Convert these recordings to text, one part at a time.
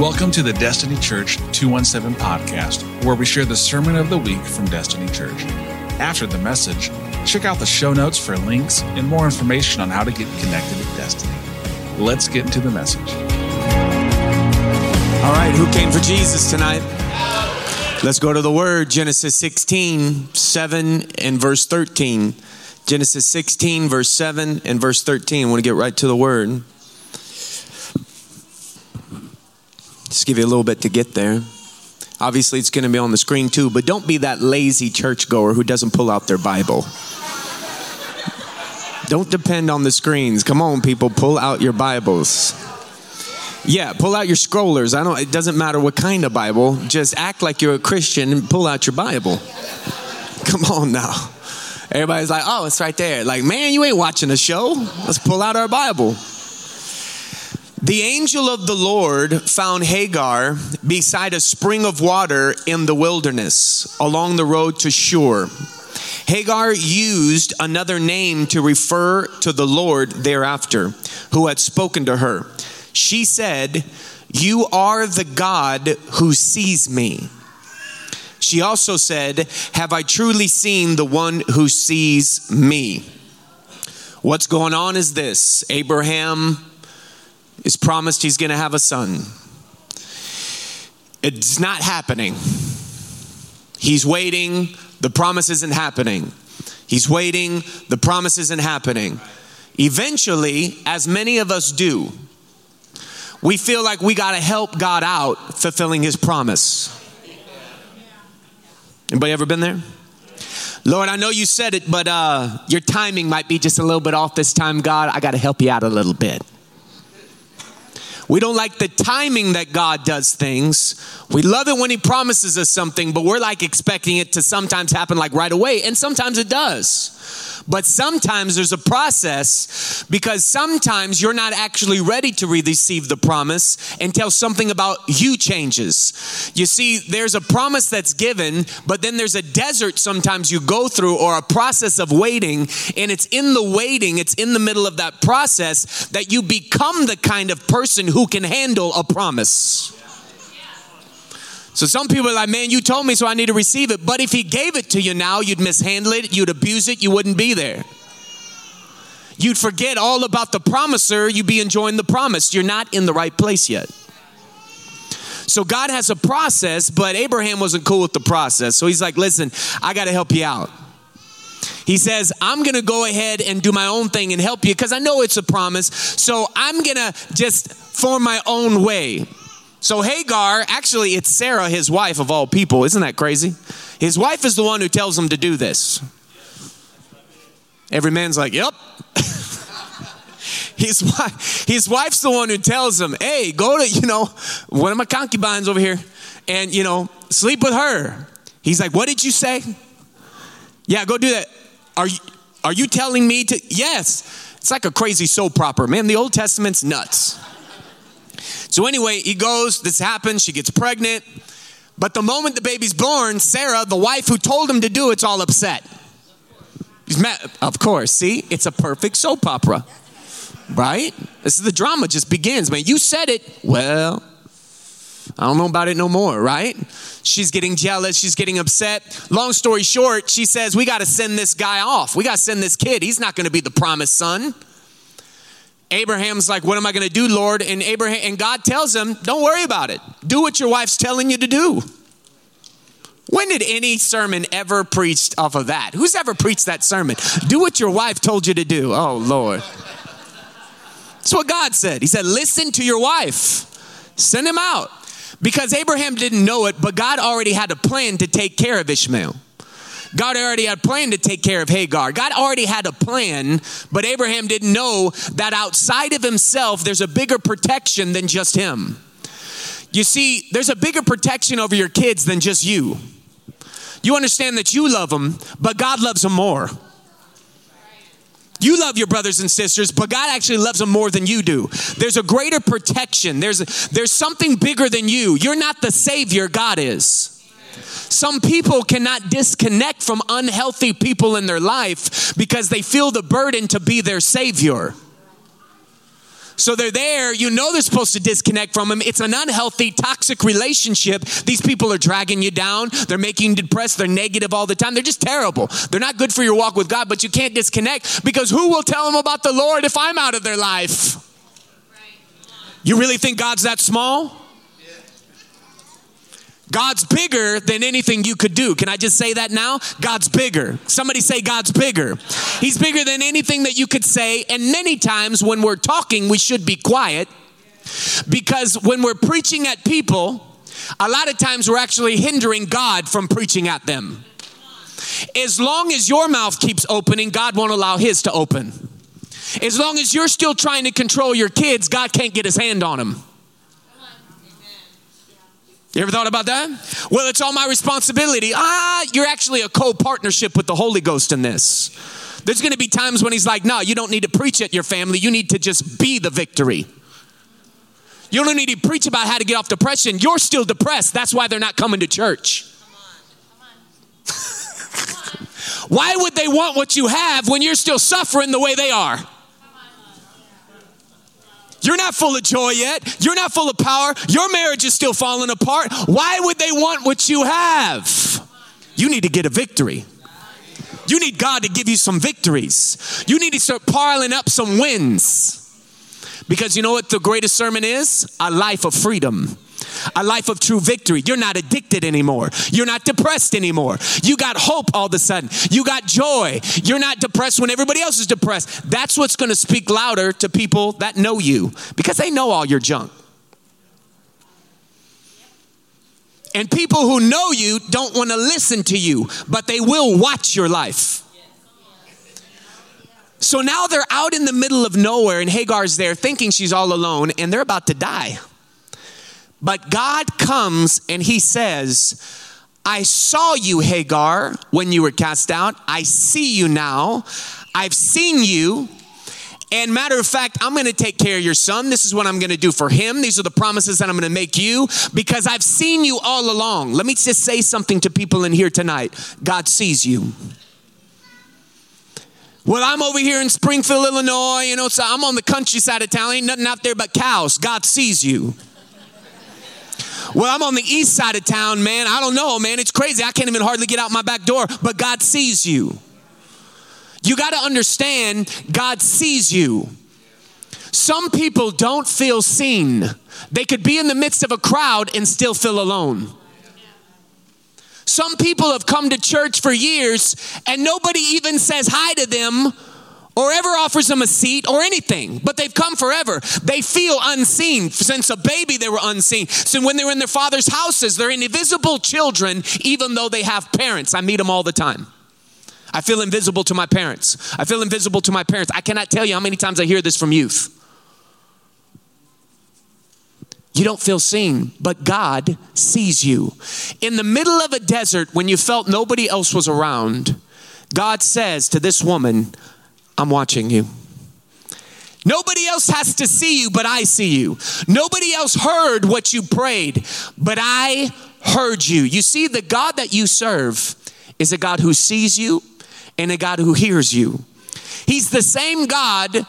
Welcome to the Destiny Church 217 podcast, where we share the sermon of the week from Destiny Church. After the message, check out the show notes for links and more information on how to get connected with Destiny. Let's get into the message. All right, who came for Jesus tonight? Let's go to the word Genesis 16, 7 and verse 13. Genesis 16, verse 7 and verse 13. I want to get right to the word. Just give you a little bit to get there. Obviously, it's going to be on the screen too, but don't be that lazy churchgoer who doesn't pull out their Bible. don't depend on the screens. Come on, people, pull out your Bibles. Yeah, pull out your scrollers. I don't it doesn't matter what kind of Bible. Just act like you're a Christian and pull out your Bible. Come on now. Everybody's like, "Oh, it's right there." Like, "Man, you ain't watching a show. Let's pull out our Bible." The angel of the Lord found Hagar beside a spring of water in the wilderness along the road to Shur. Hagar used another name to refer to the Lord thereafter, who had spoken to her. She said, You are the God who sees me. She also said, Have I truly seen the one who sees me? What's going on is this Abraham is promised he's going to have a son. It's not happening. He's waiting, the promise isn't happening. He's waiting, the promise isn't happening. Eventually, as many of us do, we feel like we got to help God out fulfilling his promise. Anybody ever been there? Lord, I know you said it, but uh, your timing might be just a little bit off this time, God. I got to help you out a little bit. We don't like the timing that God does things. We love it when He promises us something, but we're like expecting it to sometimes happen like right away, and sometimes it does. But sometimes there's a process because sometimes you're not actually ready to receive the promise until something about you changes. You see, there's a promise that's given, but then there's a desert sometimes you go through or a process of waiting. And it's in the waiting, it's in the middle of that process that you become the kind of person who can handle a promise. So some people are like, man, you told me, so I need to receive it. But if he gave it to you now, you'd mishandle it, you'd abuse it, you wouldn't be there. You'd forget all about the promiser, you'd be enjoying the promise. You're not in the right place yet. So God has a process, but Abraham wasn't cool with the process. So he's like, listen, I got to help you out. He says, I'm going to go ahead and do my own thing and help you because I know it's a promise. So I'm going to just form my own way. So Hagar, actually, it's Sarah, his wife of all people. Isn't that crazy? His wife is the one who tells him to do this. Every man's like, yep. his, wife, his wife's the one who tells him, hey, go to, you know, one of my concubines over here and, you know, sleep with her. He's like, what did you say? Yeah, go do that. Are you, are you telling me to? Yes. It's like a crazy soap opera. Man, the Old Testament's nuts. So anyway, he goes, this happens, she gets pregnant. But the moment the baby's born, Sarah, the wife who told him to do it's all upset. He's mad. Of course, see, it's a perfect soap opera. Right? This is the drama just begins, man. You said it. Well, I don't know about it no more, right? She's getting jealous. She's getting upset. Long story short, she says, We got to send this guy off. We got to send this kid. He's not going to be the promised son. Abraham's like, What am I going to do, Lord? And Abraham and God tells him, Don't worry about it. Do what your wife's telling you to do. When did any sermon ever preached off of that? Who's ever preached that sermon? Do what your wife told you to do. Oh, Lord. That's what God said. He said, Listen to your wife, send him out. Because Abraham didn't know it, but God already had a plan to take care of Ishmael. God already had planned to take care of Hagar. God already had a plan, but Abraham didn't know that outside of himself, there's a bigger protection than just him. You see, there's a bigger protection over your kids than just you. You understand that you love them, but God loves them more. You love your brothers and sisters, but God actually loves them more than you do. There's a greater protection. There's, there's something bigger than you. You're not the Savior, God is. Some people cannot disconnect from unhealthy people in their life because they feel the burden to be their savior. So they're there. You know they're supposed to disconnect from them. It's an unhealthy, toxic relationship. These people are dragging you down. They're making you depressed. They're negative all the time. They're just terrible. They're not good for your walk with God, but you can't disconnect because who will tell them about the Lord if I'm out of their life? You really think God's that small? God's bigger than anything you could do. Can I just say that now? God's bigger. Somebody say God's bigger. He's bigger than anything that you could say. And many times when we're talking, we should be quiet because when we're preaching at people, a lot of times we're actually hindering God from preaching at them. As long as your mouth keeps opening, God won't allow His to open. As long as you're still trying to control your kids, God can't get His hand on them. You ever thought about that? Well, it's all my responsibility. Ah, you're actually a co partnership with the Holy Ghost in this. There's going to be times when He's like, no, you don't need to preach at your family. You need to just be the victory. You don't need to preach about how to get off depression. You're still depressed. That's why they're not coming to church. why would they want what you have when you're still suffering the way they are? You're not full of joy yet. You're not full of power. Your marriage is still falling apart. Why would they want what you have? You need to get a victory. You need God to give you some victories. You need to start piling up some wins. Because you know what the greatest sermon is? A life of freedom a life of true victory. You're not addicted anymore. You're not depressed anymore. You got hope all of a sudden. You got joy. You're not depressed when everybody else is depressed. That's what's going to speak louder to people that know you because they know all your junk. And people who know you don't want to listen to you, but they will watch your life. So now they're out in the middle of nowhere, and Hagar's there thinking she's all alone, and they're about to die. But God comes and he says, I saw you, Hagar, when you were cast out. I see you now. I've seen you. And matter of fact, I'm going to take care of your son. This is what I'm going to do for him. These are the promises that I'm going to make you because I've seen you all along. Let me just say something to people in here tonight God sees you. Well, I'm over here in Springfield, Illinois. You know, so I'm on the countryside of town. Ain't nothing out there but cows. God sees you. Well, I'm on the east side of town, man. I don't know, man. It's crazy. I can't even hardly get out my back door, but God sees you. You got to understand, God sees you. Some people don't feel seen. They could be in the midst of a crowd and still feel alone. Some people have come to church for years and nobody even says hi to them or ever offers them a seat or anything, but they've come forever. They feel unseen. Since a baby, they were unseen. So when they were in their father's houses, they're invisible children, even though they have parents. I meet them all the time. I feel invisible to my parents. I feel invisible to my parents. I cannot tell you how many times I hear this from youth. You don't feel seen, but God sees you. In the middle of a desert, when you felt nobody else was around, God says to this woman, I'm watching you. Nobody else has to see you, but I see you. Nobody else heard what you prayed, but I heard you. You see, the God that you serve is a God who sees you and a God who hears you. He's the same God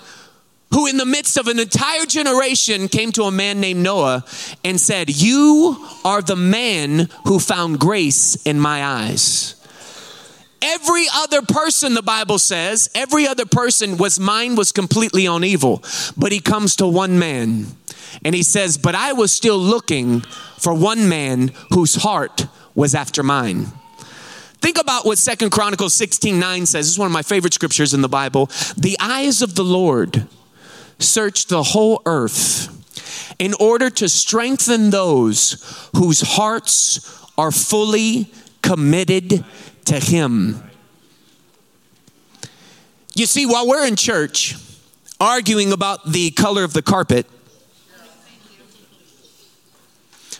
who, in the midst of an entire generation, came to a man named Noah and said, You are the man who found grace in my eyes. Every other person, the Bible says, every other person was mind was completely on evil. But he comes to one man and he says, But I was still looking for one man whose heart was after mine. Think about what Second Chronicles 16 9 says. This is one of my favorite scriptures in the Bible. The eyes of the Lord search the whole earth in order to strengthen those whose hearts are fully committed to Him. You see, while we're in church arguing about the color of the carpet,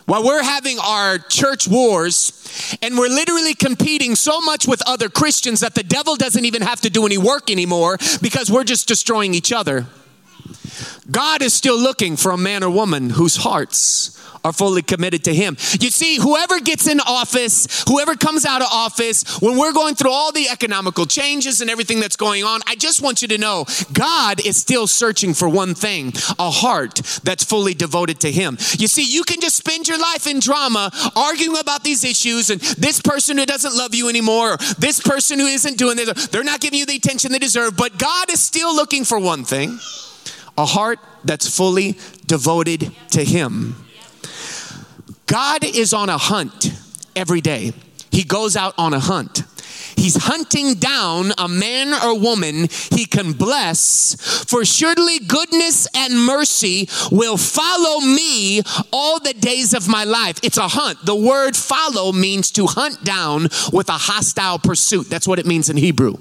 while we're having our church wars and we're literally competing so much with other Christians that the devil doesn't even have to do any work anymore because we're just destroying each other. God is still looking for a man or woman whose hearts are fully committed to Him. You see, whoever gets in office, whoever comes out of office, when we're going through all the economical changes and everything that's going on, I just want you to know God is still searching for one thing a heart that's fully devoted to Him. You see, you can just spend your life in drama arguing about these issues and this person who doesn't love you anymore, or this person who isn't doing this, they're not giving you the attention they deserve, but God is still looking for one thing a heart that's fully devoted to Him. God is on a hunt every day. He goes out on a hunt. He's hunting down a man or woman he can bless, for surely goodness and mercy will follow me all the days of my life. It's a hunt. The word follow means to hunt down with a hostile pursuit. That's what it means in Hebrew.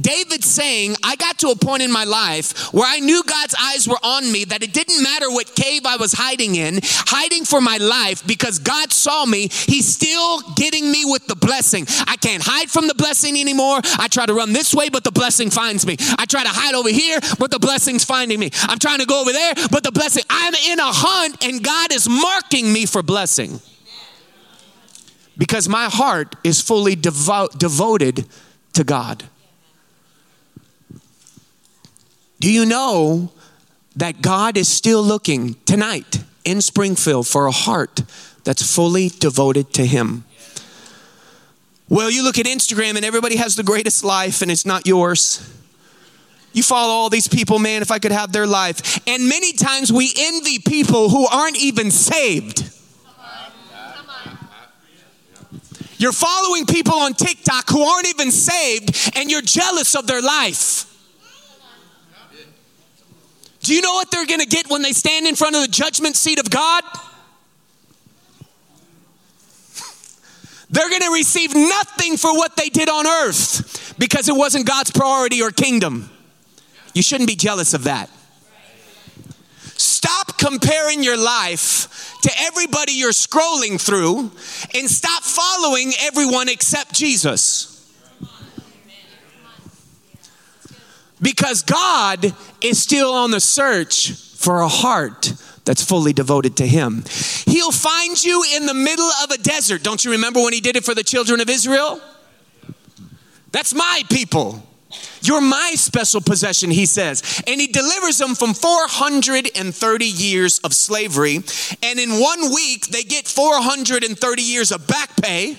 David saying, I got to a point in my life where I knew God's eyes were on me, that it didn't matter what cave I was hiding in, hiding for my life, because God saw me. He's still getting me with the blessing. I can't hide from the blessing anymore. I try to run this way, but the blessing finds me. I try to hide over here, but the blessing's finding me. I'm trying to go over there, but the blessing, I'm in a hunt, and God is marking me for blessing. Because my heart is fully devo- devoted to God. Do you know that God is still looking tonight in Springfield for a heart that's fully devoted to Him? Well, you look at Instagram and everybody has the greatest life and it's not yours. You follow all these people, man, if I could have their life. And many times we envy people who aren't even saved. You're following people on TikTok who aren't even saved and you're jealous of their life. Do you know what they're going to get when they stand in front of the judgment seat of God? They're going to receive nothing for what they did on earth because it wasn't God's priority or kingdom. You shouldn't be jealous of that. Stop comparing your life to everybody you're scrolling through and stop following everyone except Jesus. Because God is still on the search for a heart that's fully devoted to Him. He'll find you in the middle of a desert. Don't you remember when He did it for the children of Israel? That's my people. You're my special possession, he says. And he delivers them from 430 years of slavery. And in one week, they get 430 years of back pay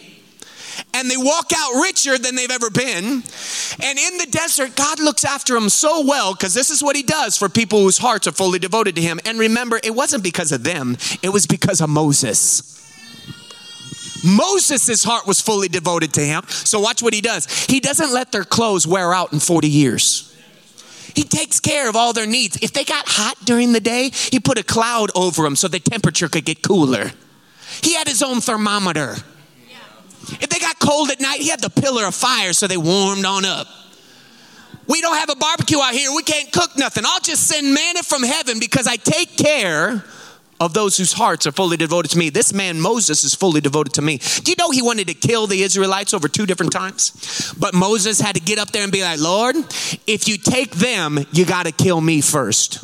and they walk out richer than they've ever been. And in the desert, God looks after them so well because this is what He does for people whose hearts are fully devoted to Him. And remember, it wasn't because of them, it was because of Moses. Moses' heart was fully devoted to him. So watch what he does. He doesn't let their clothes wear out in 40 years. He takes care of all their needs. If they got hot during the day, he put a cloud over them so the temperature could get cooler. He had his own thermometer. If they got cold at night, he had the pillar of fire so they warmed on up. We don't have a barbecue out here. We can't cook nothing. I'll just send manna from heaven because I take care of those whose hearts are fully devoted to me. This man, Moses, is fully devoted to me. Do you know he wanted to kill the Israelites over two different times? But Moses had to get up there and be like, Lord, if you take them, you got to kill me first.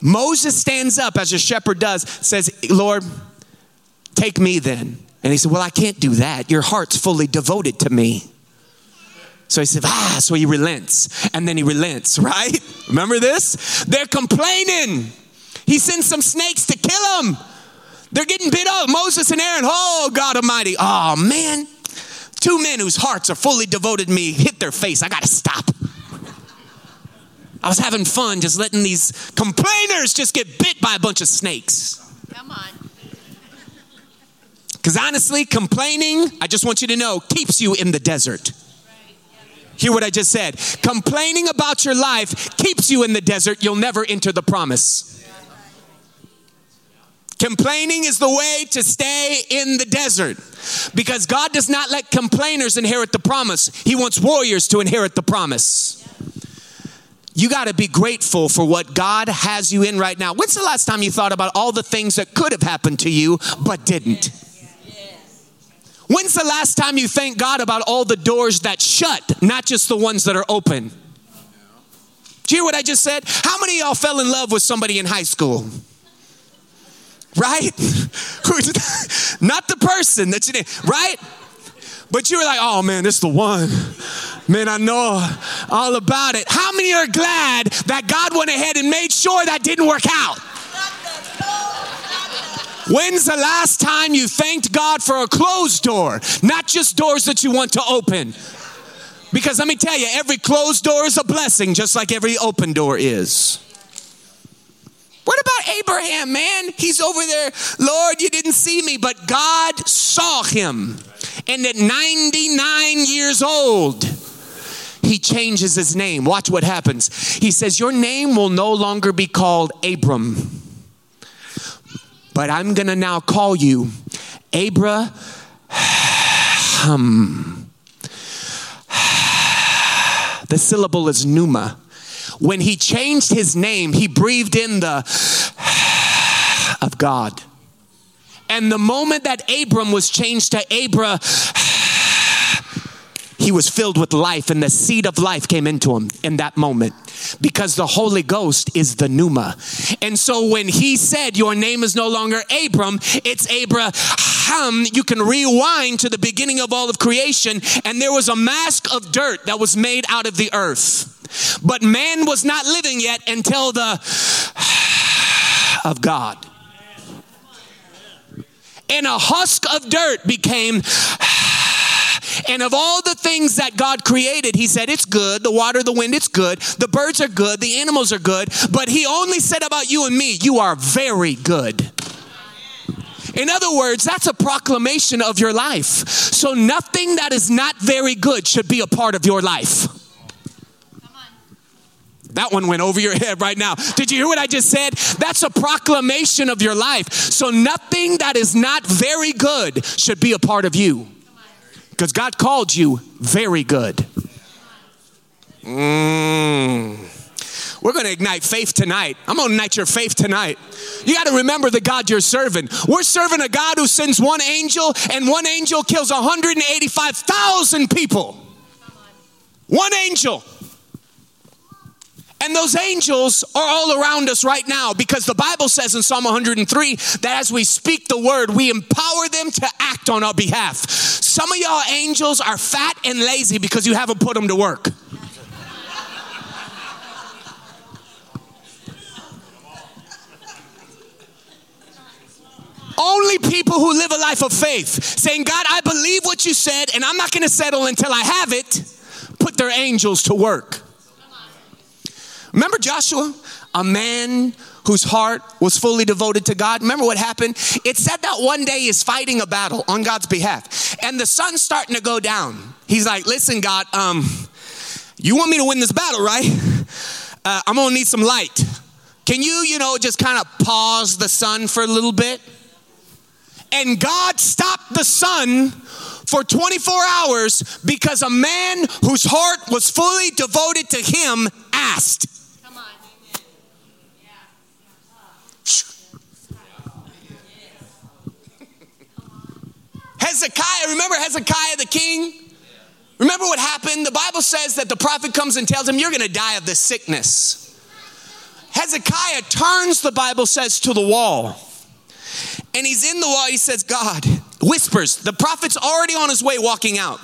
Moses stands up as a shepherd does, says, Lord, Take me then. And he said, Well, I can't do that. Your heart's fully devoted to me. So he said, Ah, so he relents. And then he relents, right? Remember this? They're complaining. He sends some snakes to kill them. They're getting bit up. Moses and Aaron, oh, God Almighty. Oh, man. Two men whose hearts are fully devoted to me hit their face. I got to stop. I was having fun just letting these complainers just get bit by a bunch of snakes. Come on. Because honestly, complaining, I just want you to know, keeps you in the desert. Hear what I just said. Complaining about your life keeps you in the desert. You'll never enter the promise. Complaining is the way to stay in the desert because God does not let complainers inherit the promise. He wants warriors to inherit the promise. You got to be grateful for what God has you in right now. When's the last time you thought about all the things that could have happened to you but didn't? When's the last time you thank God about all the doors that shut, not just the ones that are open? Do you hear what I just said? How many y'all fell in love with somebody in high school? right? Not the person that you name, right? But you were like, oh man, this is the one. Man, I know all about it. How many are glad that God went ahead and made sure that didn't work out? When's the last time you thanked God for a closed door, not just doors that you want to open? Because let me tell you, every closed door is a blessing, just like every open door is. What about Abraham, man? He's over there. Lord, you didn't see me, but God saw him. And at 99 years old, he changes his name. Watch what happens. He says, Your name will no longer be called Abram, but I'm going to now call you Abraham. The syllable is pneuma. When he changed his name, he breathed in the of God. And the moment that Abram was changed to Abra, he was filled with life, and the seed of life came into him in that moment because the Holy Ghost is the pneuma. And so when he said, Your name is no longer Abram, it's Abraham, you can rewind to the beginning of all of creation, and there was a mask of dirt that was made out of the earth. But man was not living yet until the of God. And a husk of dirt became and of all the things that God created, He said, It's good. The water, the wind, it's good. The birds are good. The animals are good. But He only said about you and me, You are very good. In other words, that's a proclamation of your life. So nothing that is not very good should be a part of your life. That one went over your head right now. Did you hear what I just said? That's a proclamation of your life. So nothing that is not very good should be a part of you. Because God called you very good. Mm. We're going to ignite faith tonight. I'm going to ignite your faith tonight. You got to remember the God you're serving. We're serving a God who sends one angel, and one angel kills 185,000 people. One angel. And those angels are all around us right now because the Bible says in Psalm 103 that as we speak the word, we empower them to act on our behalf. Some of y'all angels are fat and lazy because you haven't put them to work. Only people who live a life of faith, saying, God, I believe what you said, and I'm not going to settle until I have it, put their angels to work. Remember Joshua, a man whose heart was fully devoted to God. Remember what happened? It said that one day he's fighting a battle on God's behalf, and the sun's starting to go down. He's like, "Listen, God, um, you want me to win this battle, right? Uh, I'm gonna need some light. Can you, you know, just kind of pause the sun for a little bit?" And God stopped the sun for 24 hours because a man whose heart was fully devoted to him asked. Hezekiah, remember Hezekiah the king? Remember what happened? The Bible says that the prophet comes and tells him, You're going to die of this sickness. Hezekiah turns, the Bible says, to the wall. And he's in the wall. He says, God, whispers. The prophet's already on his way walking out.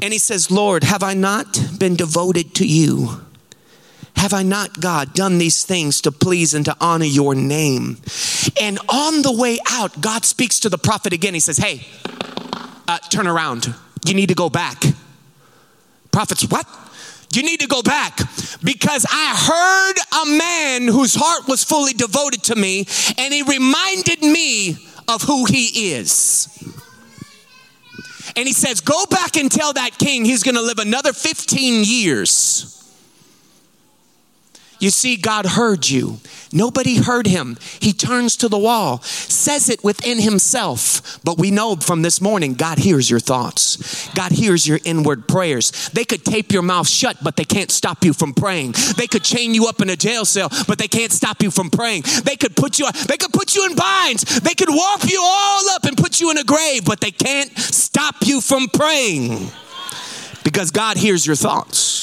And he says, Lord, have I not been devoted to you? Have I not, God, done these things to please and to honor your name? And on the way out, God speaks to the prophet again. He says, Hey, uh, turn around. You need to go back. Prophets, what? You need to go back because I heard a man whose heart was fully devoted to me, and he reminded me of who he is. And he says, Go back and tell that king he's gonna live another 15 years. You see, God heard you. Nobody heard him. He turns to the wall, says it within himself. But we know from this morning, God hears your thoughts. God hears your inward prayers. They could tape your mouth shut, but they can't stop you from praying. They could chain you up in a jail cell, but they can't stop you from praying. They could put you they could put you in binds. They could warp you all up and put you in a grave, but they can't stop you from praying. Because God hears your thoughts.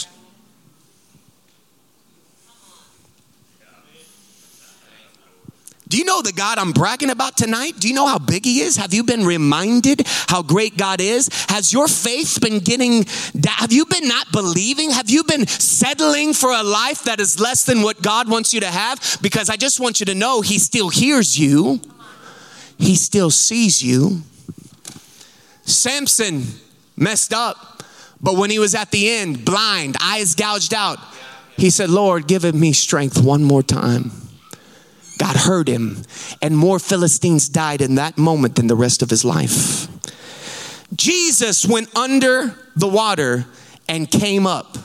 Do you know the God I'm bragging about tonight? Do you know how big He is? Have you been reminded how great God is? Has your faith been getting, have you been not believing? Have you been settling for a life that is less than what God wants you to have? Because I just want you to know He still hears you, He still sees you. Samson messed up, but when he was at the end, blind, eyes gouged out, he said, Lord, give me strength one more time. God heard him, and more Philistines died in that moment than the rest of his life. Jesus went under the water and came up.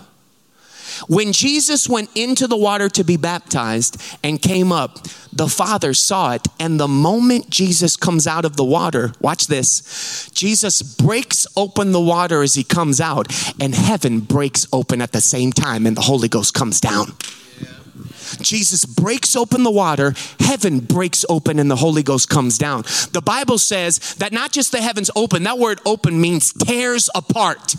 When Jesus went into the water to be baptized and came up, the Father saw it. And the moment Jesus comes out of the water, watch this Jesus breaks open the water as he comes out, and heaven breaks open at the same time, and the Holy Ghost comes down. Jesus breaks open the water, heaven breaks open, and the Holy Ghost comes down. The Bible says that not just the heavens open, that word open means tears apart.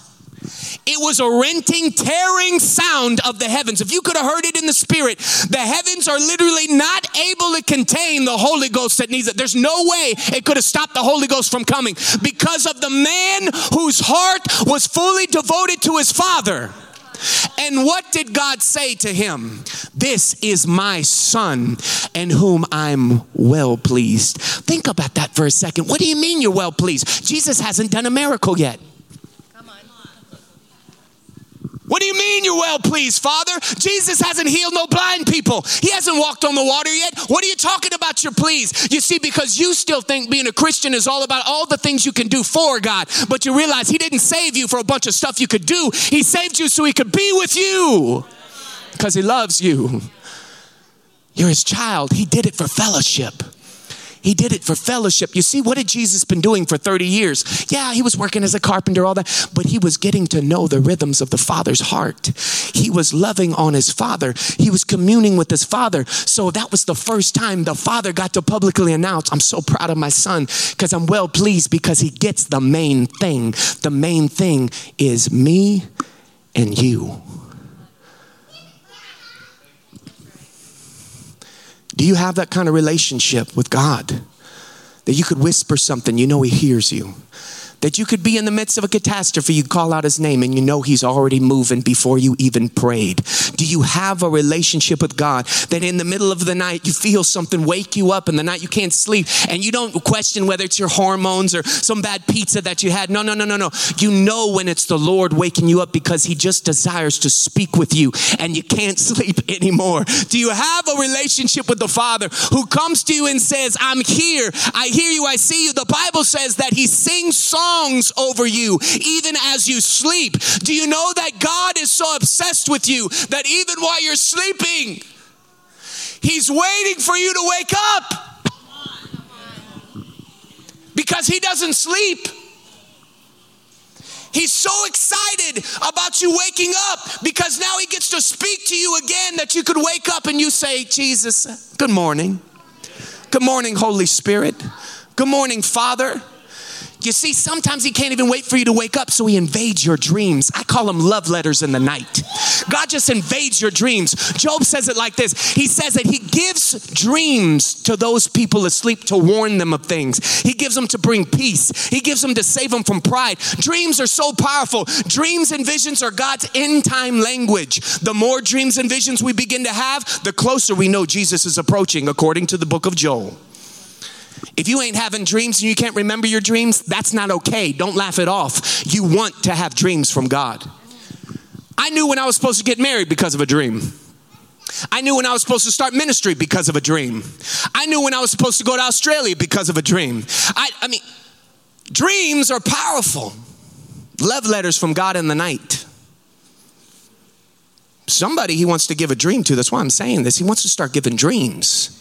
It was a renting, tearing sound of the heavens. If you could have heard it in the spirit, the heavens are literally not able to contain the Holy Ghost that needs it. There's no way it could have stopped the Holy Ghost from coming because of the man whose heart was fully devoted to his Father. And what did God say to him? This is my son in whom I'm well pleased. Think about that for a second. What do you mean you're well pleased? Jesus hasn't done a miracle yet. What do you mean you're well pleased, Father? Jesus hasn't healed no blind people. He hasn't walked on the water yet. What are you talking about you're pleased? You see, because you still think being a Christian is all about all the things you can do for God, but you realize He didn't save you for a bunch of stuff you could do. He saved you so He could be with you because He loves you. You're His child. He did it for fellowship. He did it for fellowship. You see, what had Jesus been doing for 30 years? Yeah, he was working as a carpenter, all that, but he was getting to know the rhythms of the Father's heart. He was loving on his Father, he was communing with his Father. So that was the first time the Father got to publicly announce, I'm so proud of my son because I'm well pleased because he gets the main thing. The main thing is me and you. Do you have that kind of relationship with God? That you could whisper something, you know He hears you. That you could be in the midst of a catastrophe, you call out his name and you know he's already moving before you even prayed. Do you have a relationship with God that in the middle of the night you feel something wake you up in the night you can't sleep and you don't question whether it's your hormones or some bad pizza that you had? No, no, no, no, no. You know when it's the Lord waking you up because he just desires to speak with you and you can't sleep anymore. Do you have a relationship with the Father who comes to you and says, I'm here, I hear you, I see you? The Bible says that he sings songs over you even as you sleep. Do you know that God is so obsessed with you that even while you're sleeping, He's waiting for you to wake up because He doesn't sleep. He's so excited about you waking up because now he gets to speak to you again that you could wake up and you say, Jesus, good morning. Good morning, Holy Spirit. Good morning, Father. You see, sometimes He can't even wait for you to wake up, so He invades your dreams. I call them love letters in the night. God just invades your dreams. Job says it like this He says that He gives dreams to those people asleep to warn them of things, He gives them to bring peace, He gives them to save them from pride. Dreams are so powerful. Dreams and visions are God's end time language. The more dreams and visions we begin to have, the closer we know Jesus is approaching, according to the book of Joel. If you ain't having dreams and you can't remember your dreams, that's not okay. Don't laugh it off. You want to have dreams from God. I knew when I was supposed to get married because of a dream. I knew when I was supposed to start ministry because of a dream. I knew when I was supposed to go to Australia because of a dream. I, I mean, dreams are powerful. Love letters from God in the night. Somebody he wants to give a dream to. That's why I'm saying this. He wants to start giving dreams.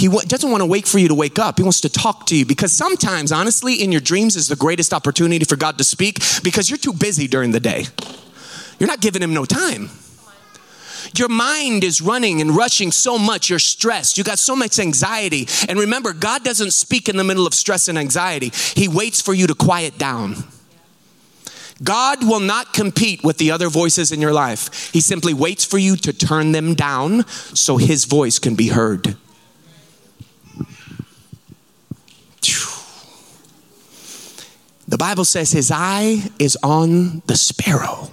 He doesn't want to wait for you to wake up. He wants to talk to you because sometimes, honestly, in your dreams is the greatest opportunity for God to speak because you're too busy during the day. You're not giving Him no time. Your mind is running and rushing so much, you're stressed, you got so much anxiety. And remember, God doesn't speak in the middle of stress and anxiety, He waits for you to quiet down. God will not compete with the other voices in your life. He simply waits for you to turn them down so His voice can be heard. Bible says his eye is on the sparrow.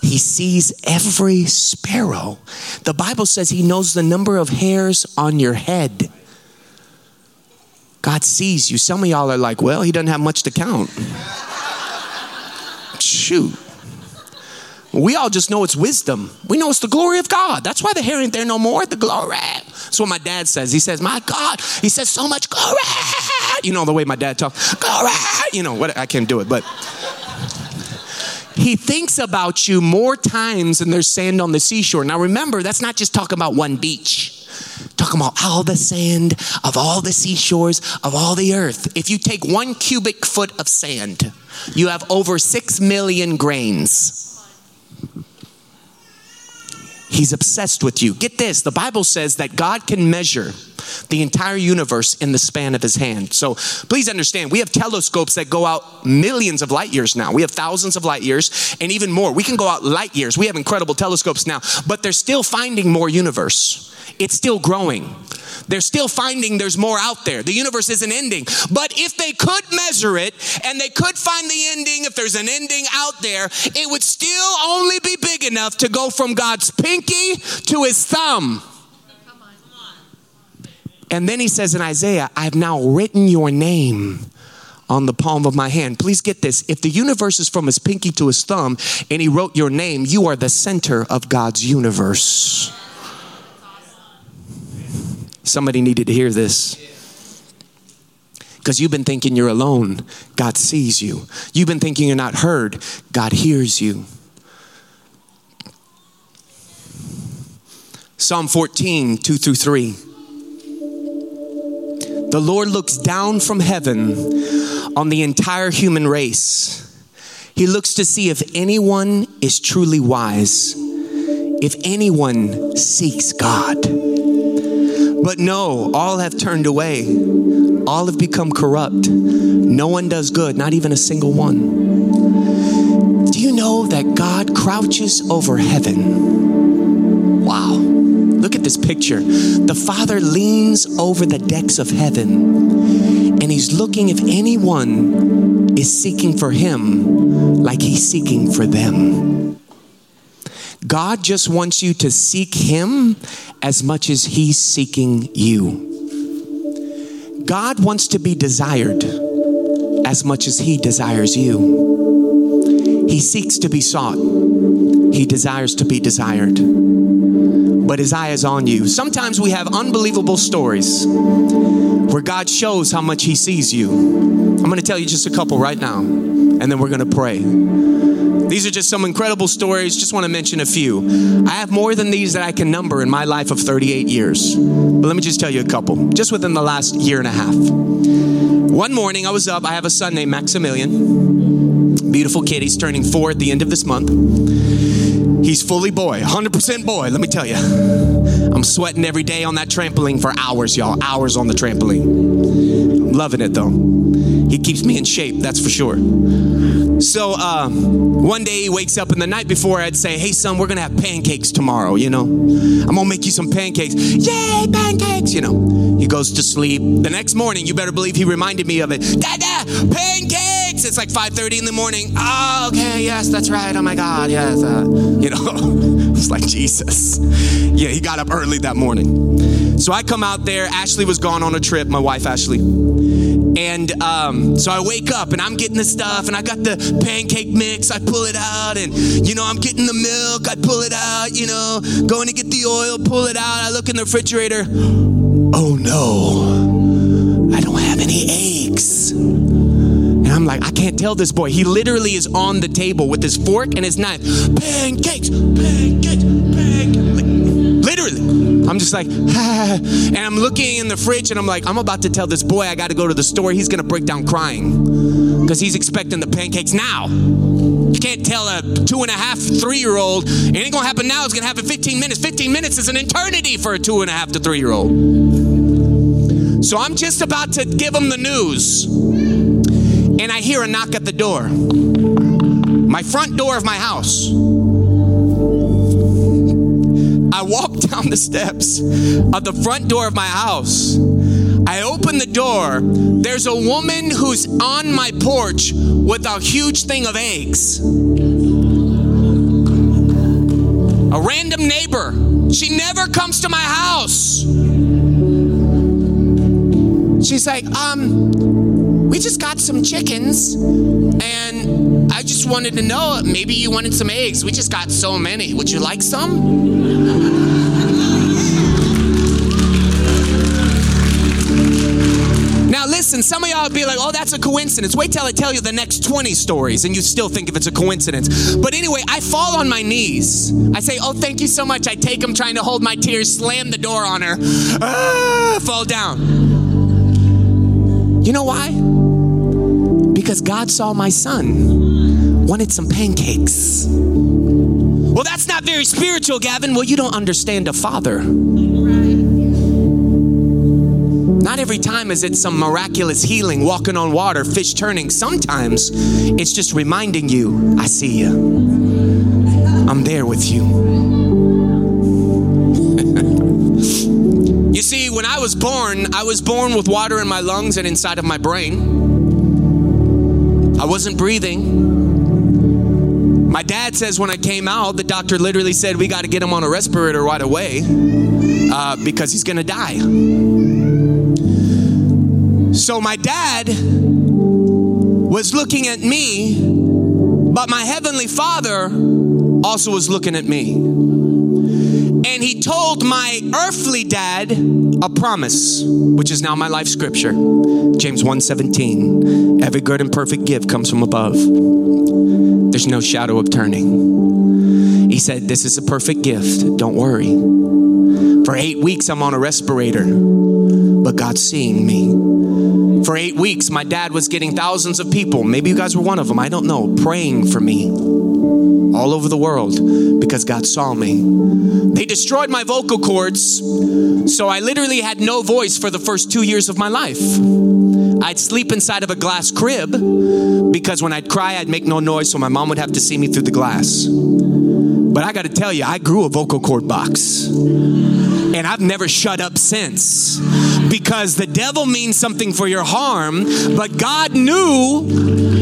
He sees every sparrow. The Bible says he knows the number of hairs on your head. God sees you. Some of y'all are like, well, he doesn't have much to count. Shoot. We all just know it's wisdom. We know it's the glory of God. That's why the hair ain't there no more. The glory. That's what my dad says. He says, My God, he says so much glory. You know the way my dad talks, glory. You know what? I can't do it, but he thinks about you more times than there's sand on the seashore. Now remember, that's not just talking about one beach. Talking about all the sand of all the seashores of all the earth. If you take one cubic foot of sand, you have over six million grains. He's obsessed with you. Get this the Bible says that God can measure the entire universe in the span of his hand. So please understand, we have telescopes that go out millions of light years now. We have thousands of light years and even more. We can go out light years. We have incredible telescopes now, but they're still finding more universe. It's still growing. They're still finding there's more out there. The universe isn't ending. But if they could measure it and they could find the ending, if there's an ending out there, it would still only be big enough to go from God's pinky to his thumb. And then he says in Isaiah, I've now written your name on the palm of my hand. Please get this. If the universe is from his pinky to his thumb and he wrote your name, you are the center of God's universe. Somebody needed to hear this. Because you've been thinking you're alone, God sees you. You've been thinking you're not heard, God hears you. Psalm 14, 2 through 3. The Lord looks down from heaven on the entire human race. He looks to see if anyone is truly wise, if anyone seeks God. But no, all have turned away. All have become corrupt. No one does good, not even a single one. Do you know that God crouches over heaven? Wow. Look at this picture. The Father leans over the decks of heaven and he's looking if anyone is seeking for him like he's seeking for them. God just wants you to seek Him as much as He's seeking you. God wants to be desired as much as He desires you. He seeks to be sought, He desires to be desired. But His eye is on you. Sometimes we have unbelievable stories where God shows how much He sees you. I'm going to tell you just a couple right now, and then we're going to pray. These are just some incredible stories. Just want to mention a few. I have more than these that I can number in my life of 38 years. But let me just tell you a couple, just within the last year and a half. One morning I was up. I have a son named Maximilian. Beautiful kid. He's turning four at the end of this month. He's fully boy, 100% boy, let me tell you. I'm sweating every day on that trampoline for hours, y'all. Hours on the trampoline. I'm loving it though. He keeps me in shape, that's for sure. So uh, one day he wakes up, and the night before I'd say, "Hey son, we're gonna have pancakes tomorrow. You know, I'm gonna make you some pancakes. Yay, pancakes! You know." He goes to sleep. The next morning, you better believe he reminded me of it. Dada, pancakes! It's like 5:30 in the morning. Oh, okay, yes, that's right. Oh my God, yes. Uh, you know, it's like Jesus. Yeah, he got up early that morning. So I come out there. Ashley was gone on a trip. My wife Ashley. And um, so I wake up and I'm getting the stuff and I got the pancake mix. I pull it out and, you know, I'm getting the milk. I pull it out, you know, going to get the oil, pull it out. I look in the refrigerator. Oh no, I don't have any eggs. And I'm like, I can't tell this boy. He literally is on the table with his fork and his knife. Pancakes, pancakes, pancakes. Literally. I'm just like, ah. and I'm looking in the fridge and I'm like, I'm about to tell this boy I got to go to the store. He's going to break down crying because he's expecting the pancakes now. You can't tell a two and a half, three year old, it ain't going to happen now. It's going to happen 15 minutes. 15 minutes is an eternity for a two and a half to three year old. So I'm just about to give him the news. And I hear a knock at the door. My front door of my house. I walk down the steps of the front door of my house. I open the door. There's a woman who's on my porch with a huge thing of eggs. A random neighbor. She never comes to my house. She's like, um, we just got some chickens and I just wanted to know maybe you wanted some eggs. We just got so many. Would you like some? Now, listen, some of y'all be like, oh, that's a coincidence. Wait till I tell you the next 20 stories and you still think if it's a coincidence. But anyway, I fall on my knees. I say, oh, thank you so much. I take them trying to hold my tears, slam the door on her, ah, fall down. You know why? Because God saw my son wanted some pancakes. Well, that's not very spiritual, Gavin. Well, you don't understand a father. Not every time is it some miraculous healing, walking on water, fish turning. Sometimes it's just reminding you, I see you. I'm there with you. you see, when I was born, I was born with water in my lungs and inside of my brain. I wasn't breathing. My dad says when I came out, the doctor literally said, We got to get him on a respirator right away uh, because he's going to die. So my dad was looking at me, but my heavenly father also was looking at me. And he told my earthly dad a promise, which is now my life scripture. James 1:17. Every good and perfect gift comes from above. There's no shadow of turning. He said, This is a perfect gift. Don't worry. For eight weeks, I'm on a respirator, but God's seeing me. For eight weeks, my dad was getting thousands of people, maybe you guys were one of them, I don't know, praying for me all over the world because God saw me. They destroyed my vocal cords, so I literally had no voice for the first two years of my life. I'd sleep inside of a glass crib because when I'd cry, I'd make no noise, so my mom would have to see me through the glass. But I got to tell you, I grew a vocal cord box. And I've never shut up since. Because the devil means something for your harm, but God knew.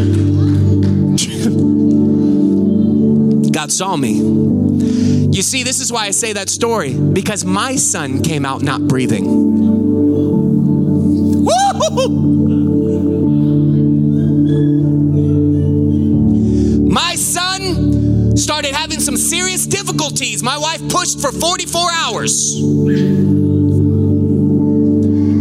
God saw me. You see, this is why I say that story. Because my son came out not breathing. My son started having some serious difficulties. My wife pushed for 44 hours.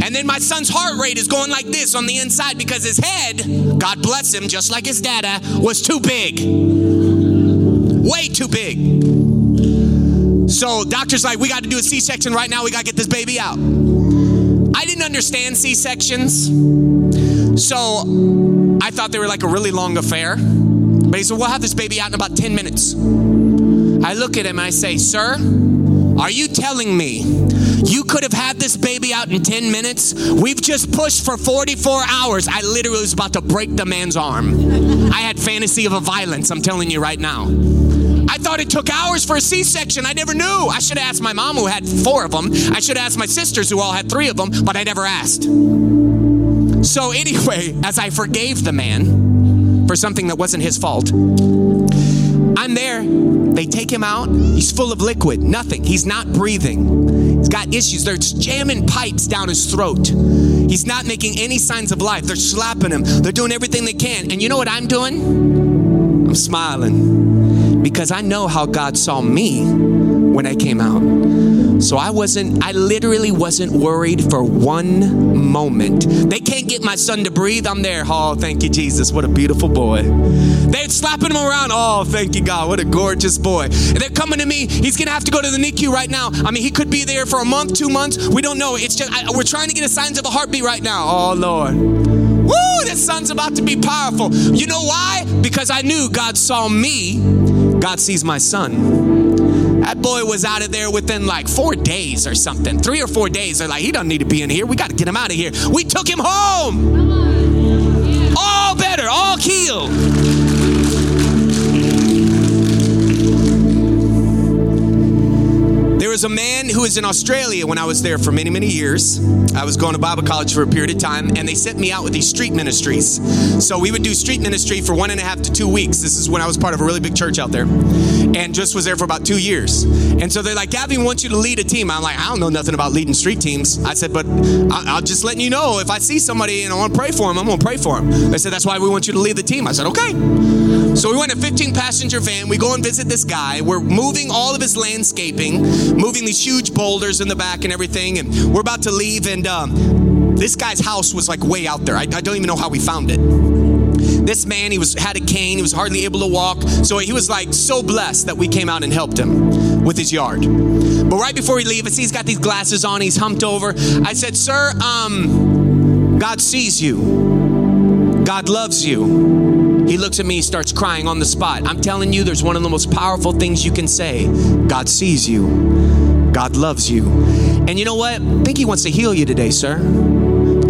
And then my son's heart rate is going like this on the inside because his head, God bless him, just like his dada, was too big. Way too big. So doctor's like, we got to do a C-section right now. We got to get this baby out. I didn't understand C-sections. So I thought they were like a really long affair. But he said, we'll have this baby out in about 10 minutes. I look at him and I say, sir, are you telling me you could have had this baby out in 10 minutes? We've just pushed for 44 hours. I literally was about to break the man's arm. I had fantasy of a violence, I'm telling you right now. I thought it took hours for a C section. I never knew. I should have asked my mom, who had four of them. I should have asked my sisters, who all had three of them, but I never asked. So, anyway, as I forgave the man for something that wasn't his fault, I'm there. They take him out. He's full of liquid, nothing. He's not breathing. He's got issues. They're jamming pipes down his throat. He's not making any signs of life. They're slapping him. They're doing everything they can. And you know what I'm doing? I'm smiling because I know how God saw me when I came out. So I wasn't, I literally wasn't worried for one moment. They can't get my son to breathe. I'm there. Oh, thank you, Jesus. What a beautiful boy. They're slapping him around. Oh, thank you, God. What a gorgeous boy. And they're coming to me. He's going to have to go to the NICU right now. I mean, he could be there for a month, two months. We don't know. It's just, I, we're trying to get a signs of a heartbeat right now. Oh, Lord. Woo, this son's about to be powerful. You know why? Because I knew God saw me. God sees my son. That boy was out of there within like four days or something. Three or four days. They're like, he doesn't need to be in here. We got to get him out of here. We took him home. All better, all healed. A man who was in Australia when I was there for many, many years. I was going to Bible college for a period of time, and they sent me out with these street ministries. So we would do street ministry for one and a half to two weeks. This is when I was part of a really big church out there, and just was there for about two years. And so they're like, Gavin, we want you to lead a team. I'm like, I don't know nothing about leading street teams. I said, but I'll just letting you know if I see somebody and I want to pray for them, I'm going to pray for them. They said, that's why we want you to lead the team. I said, okay. So we went in a 15 passenger van. We go and visit this guy. We're moving all of his landscaping, moving these huge boulders in the back and everything. And we're about to leave. And um, this guy's house was like way out there. I, I don't even know how we found it. This man, he was had a cane. He was hardly able to walk. So he was like so blessed that we came out and helped him with his yard. But right before we leave, I see he's got these glasses on. He's humped over. I said, "Sir, um, God sees you. God loves you." He looks at me, he starts crying on the spot. I'm telling you, there's one of the most powerful things you can say God sees you, God loves you. And you know what? I think He wants to heal you today, sir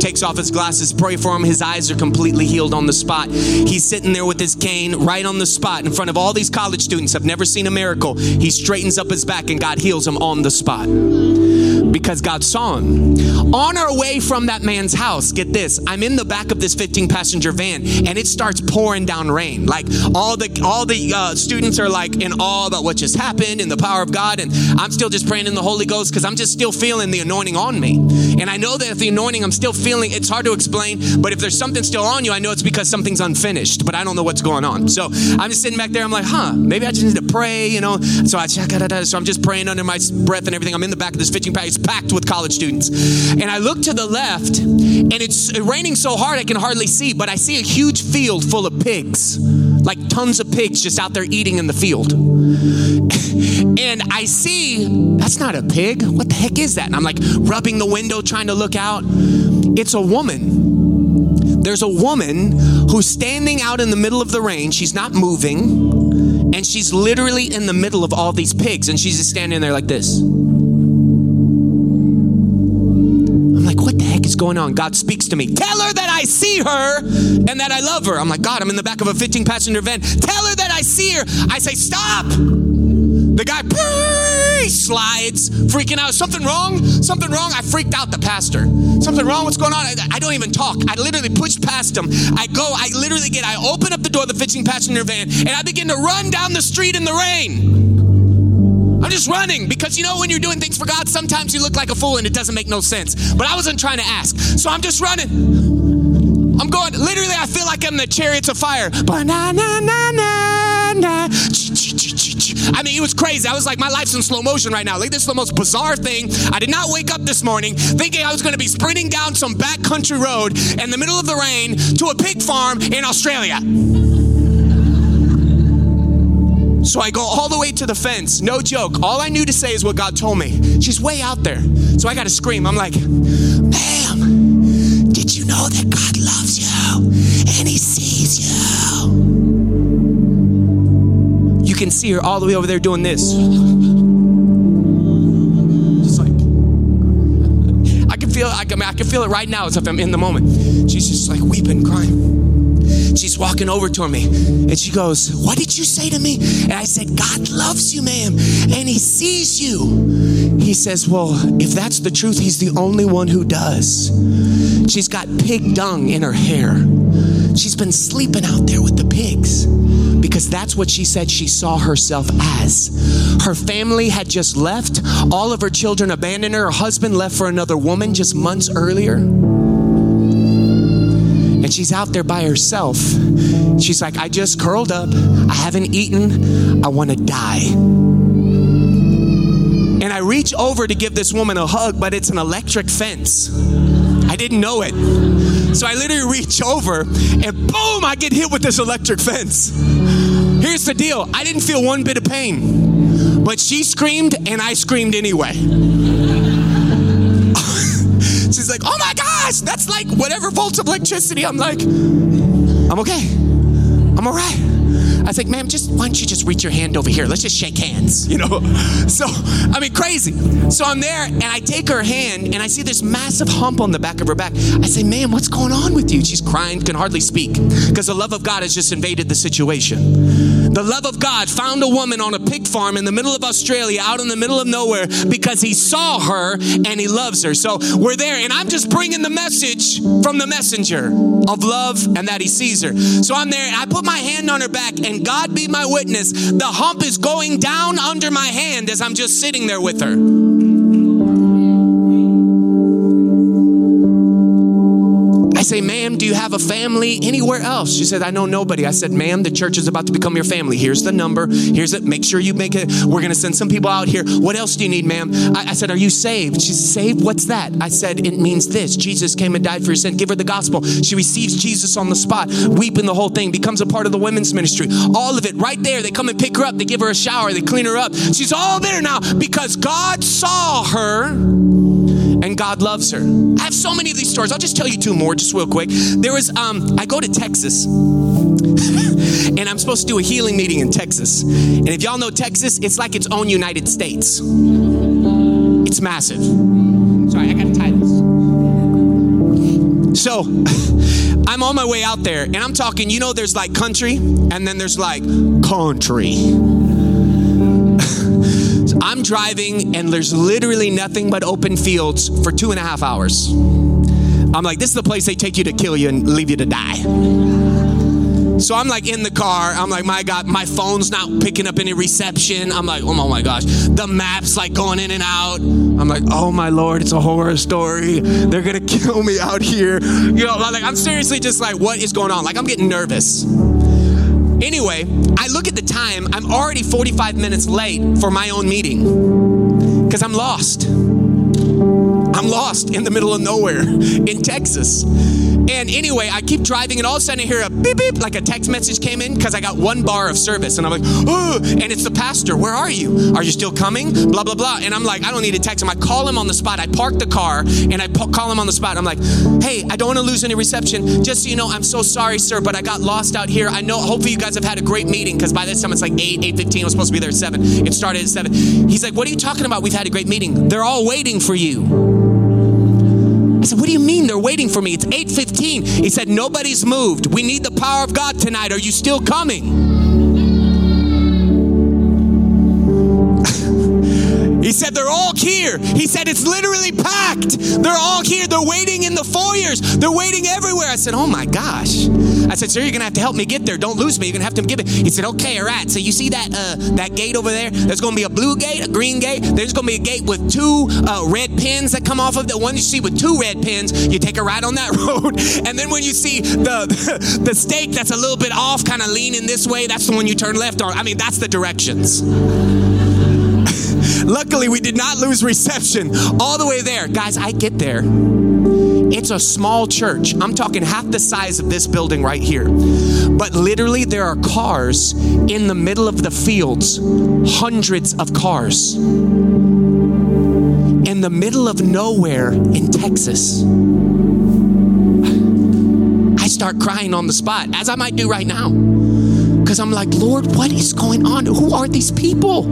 takes off his glasses, pray for him. His eyes are completely healed on the spot. He's sitting there with his cane right on the spot in front of all these college students. I've never seen a miracle. He straightens up his back and God heals him on the spot because God saw him. On our way from that man's house, get this, I'm in the back of this 15 passenger van and it starts pouring down rain. Like all the all the uh, students are like in awe about what just happened and the power of God and I'm still just praying in the Holy Ghost because I'm just still feeling the anointing on me. And I know that the anointing I'm still feeling, it's hard to explain, but if there's something still on you, I know it's because something's unfinished, but I don't know what's going on. So I'm just sitting back there, I'm like, huh, maybe I just need to pray, you know. So I so I'm just praying under my breath and everything. I'm in the back of this 15 pack packed with college students. And I look to the left, and it's raining so hard I can hardly see, but I see a huge field full of pigs, like tons of pigs just out there eating in the field. and I see, that's not a pig. What the heck is that? And I'm like rubbing the window, trying to look out. It's a woman. There's a woman who's standing out in the middle of the rain. She's not moving. And she's literally in the middle of all these pigs. And she's just standing there like this. Going on? God speaks to me. Tell her that I see her and that I love her. I'm like, God, I'm in the back of a 15 passenger van. Tell her that I see her. I say, Stop. The guy slides, freaking out. Something wrong? Something wrong? I freaked out the pastor. Something wrong? What's going on? I, I don't even talk. I literally pushed past him. I go, I literally get, I open up the door of the 15 passenger van and I begin to run down the street in the rain. I'm just running because you know when you're doing things for God, sometimes you look like a fool and it doesn't make no sense. But I wasn't trying to ask. So I'm just running. I'm going, literally, I feel like I'm the chariots of fire. I mean, it was crazy. I was like, my life's in slow motion right now. Like, this is the most bizarre thing. I did not wake up this morning thinking I was going to be sprinting down some backcountry road in the middle of the rain to a pig farm in Australia. So I go all the way to the fence. No joke. All I knew to say is what God told me. She's way out there. So I got to scream. I'm like, ma'am, did you know that God loves you and he sees you? You can see her all the way over there doing this. Just like, I can feel, I can, I can feel it right now as if I'm in the moment. She's just like weeping, crying. She's walking over to me and she goes, What did you say to me? And I said, God loves you, ma'am, and He sees you. He says, Well, if that's the truth, He's the only one who does. She's got pig dung in her hair. She's been sleeping out there with the pigs because that's what she said she saw herself as. Her family had just left, all of her children abandoned her, her husband left for another woman just months earlier she's out there by herself. She's like, I just curled up. I haven't eaten. I want to die. And I reach over to give this woman a hug, but it's an electric fence. I didn't know it. So I literally reach over and boom, I get hit with this electric fence. Here's the deal I didn't feel one bit of pain, but she screamed and I screamed anyway. Gosh, that's like whatever volts of electricity. I'm like, I'm okay. I'm all right. I was like, ma'am, just why don't you just reach your hand over here? Let's just shake hands, you know? So, I mean, crazy. So I'm there and I take her hand and I see this massive hump on the back of her back. I say, ma'am, what's going on with you? She's crying, can hardly speak because the love of God has just invaded the situation. The love of God found a woman on a pig farm in the middle of Australia, out in the middle of nowhere, because he saw her and he loves her. So we're there, and I'm just bringing the message from the messenger of love and that he sees her. So I'm there, and I put my hand on her back, and God be my witness, the hump is going down under my hand as I'm just sitting there with her. I say, ma'am, do you have a family anywhere else? She said, I know nobody. I said, ma'am, the church is about to become your family. Here's the number. Here's it. Make sure you make it. We're going to send some people out here. What else do you need, ma'am? I, I said, Are you saved? She said, Saved? What's that? I said, It means this. Jesus came and died for your sin. Give her the gospel. She receives Jesus on the spot, weeping the whole thing, becomes a part of the women's ministry. All of it right there. They come and pick her up. They give her a shower. They clean her up. She's all there now because God saw her and God loves her. I have so many of these stories. I'll just tell you two more, just real quick. There was, um, I go to Texas, and I'm supposed to do a healing meeting in Texas. And if y'all know Texas, it's like its own United States. It's massive. Sorry, I gotta tie this. So, I'm on my way out there, and I'm talking. You know, there's like country, and then there's like country. I'm driving and there's literally nothing but open fields for two and a half hours. I'm like, this is the place they take you to kill you and leave you to die. So I'm like in the car. I'm like, my God, my phone's not picking up any reception. I'm like, oh my gosh. The map's like going in and out. I'm like, oh my Lord, it's a horror story. They're gonna kill me out here. You know, like I'm seriously just like, what is going on? Like I'm getting nervous. Anyway, I look at the time, I'm already 45 minutes late for my own meeting because I'm lost. I'm lost in the middle of nowhere in Texas. And anyway, I keep driving, and all of a sudden I hear a beep beep, like a text message came in because I got one bar of service. And I'm like, oh, and it's the pastor. Where are you? Are you still coming? Blah, blah, blah. And I'm like, I don't need to text him. I call him on the spot. I park the car and I call him on the spot. I'm like, hey, I don't want to lose any reception. Just so you know, I'm so sorry, sir, but I got lost out here. I know, hopefully, you guys have had a great meeting because by this time it's like 8, 8 15. I was supposed to be there at 7. It started at 7. He's like, what are you talking about? We've had a great meeting. They're all waiting for you. I said, What do you mean they're waiting for me? It's 8:15. He said, Nobody's moved. We need the power of God tonight. Are you still coming? Said, They're all here. He said, It's literally packed. They're all here. They're waiting in the foyers. They're waiting everywhere. I said, Oh my gosh. I said, Sir, you're going to have to help me get there. Don't lose me. You're going to have to give it. He said, Okay, all right. So you see that, uh, that gate over there? There's going to be a blue gate, a green gate. There's going to be a gate with two uh, red pins that come off of the one you see with two red pins. You take a ride on that road. And then when you see the, the, the stake that's a little bit off, kind of leaning this way, that's the one you turn left on. I mean, that's the directions. Luckily, we did not lose reception all the way there. Guys, I get there. It's a small church. I'm talking half the size of this building right here. But literally, there are cars in the middle of the fields, hundreds of cars. In the middle of nowhere in Texas. I start crying on the spot, as I might do right now because I'm like, Lord, what is going on? Who are these people?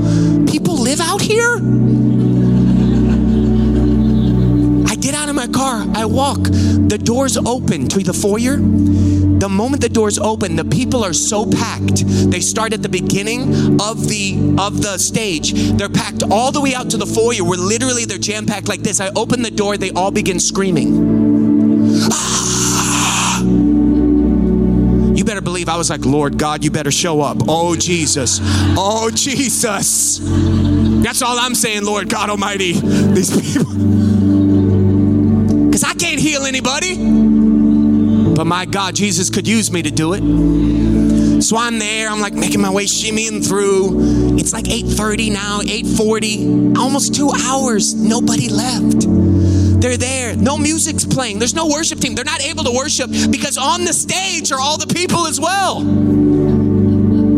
People live out here? I get out of my car, I walk, the doors open to the foyer. The moment the doors open, the people are so packed. They start at the beginning of the of the stage. They're packed all the way out to the foyer where literally they're jam-packed like this. I open the door, they all begin screaming. Believe I was like, Lord God, you better show up. Oh, Jesus. Oh, Jesus. That's all I'm saying, Lord God Almighty. These people. Because I can't heal anybody. But my God, Jesus could use me to do it. So I'm there, I'm like making my way shimmying through. It's like 8:30 now, 8:40, almost two hours. Nobody left. They're there. No music's playing. There's no worship team. They're not able to worship because on the stage are all the people as well.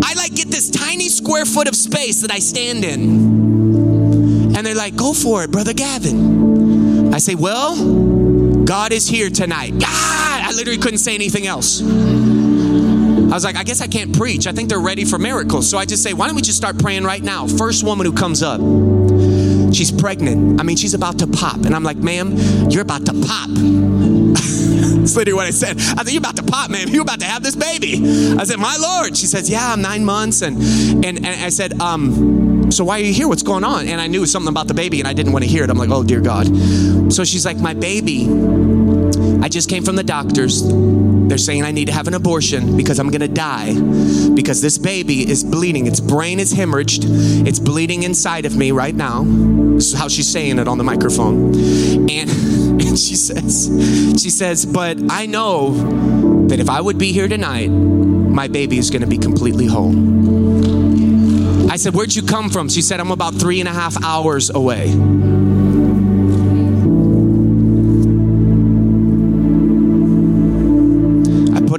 I like get this tiny square foot of space that I stand in. And they're like, go for it, Brother Gavin. I say, well, God is here tonight. God! I literally couldn't say anything else. I was like, I guess I can't preach. I think they're ready for miracles. So I just say, why don't we just start praying right now? First woman who comes up, she's pregnant. I mean, she's about to pop. And I'm like, ma'am, you're about to pop. That's literally what I said. I said, You're about to pop, ma'am. You're about to have this baby. I said, My Lord. She says, Yeah, I'm nine months. And and, and I said, um, so why are you here? What's going on? And I knew something about the baby and I didn't want to hear it. I'm like, oh dear God. So she's like, My baby, I just came from the doctors. They're saying I need to have an abortion because I'm gonna die. Because this baby is bleeding. Its brain is hemorrhaged. It's bleeding inside of me right now. This is how she's saying it on the microphone. And, and she says, she says, but I know that if I would be here tonight, my baby is gonna be completely whole. I said, Where'd you come from? She said, I'm about three and a half hours away.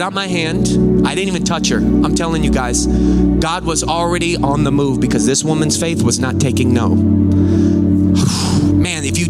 Out my hand. I didn't even touch her. I'm telling you guys, God was already on the move because this woman's faith was not taking no.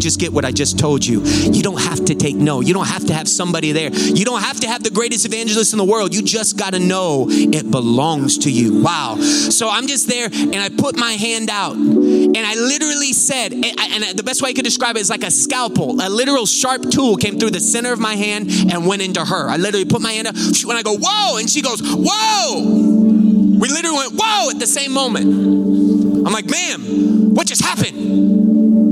Just get what I just told you, you don't have to take no. You don't have to have somebody there. You don't have to have the greatest evangelist in the world. You just got to know it belongs to you. Wow. So I'm just there and I put my hand out and I literally said, and, and the best way I could describe it is like a scalpel. A literal sharp tool came through the center of my hand and went into her. I literally put my hand up when I go, whoa, and she goes, whoa. We literally went, whoa, at the same moment. I'm like, ma'am, what just happened?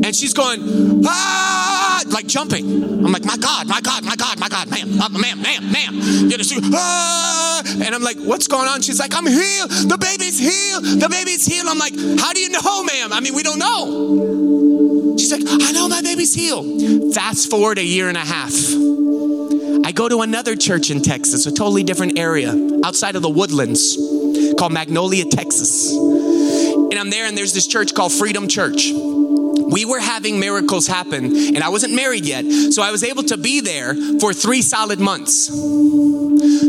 And she's going, ah, like jumping. I'm like, my God, my God, my God, my God, ma'am, uh, ma'am, ma'am, ma'am. You know, she, ah, and I'm like, what's going on? She's like, I'm healed. The baby's healed. The baby's healed. I'm like, how do you know, ma'am? I mean, we don't know. She's like, I know my baby's healed. Fast forward a year and a half. I go to another church in Texas, a totally different area outside of the woodlands called Magnolia, Texas. And I'm there, and there's this church called Freedom Church we were having miracles happen, and I wasn't married yet, so I was able to be there for three solid months.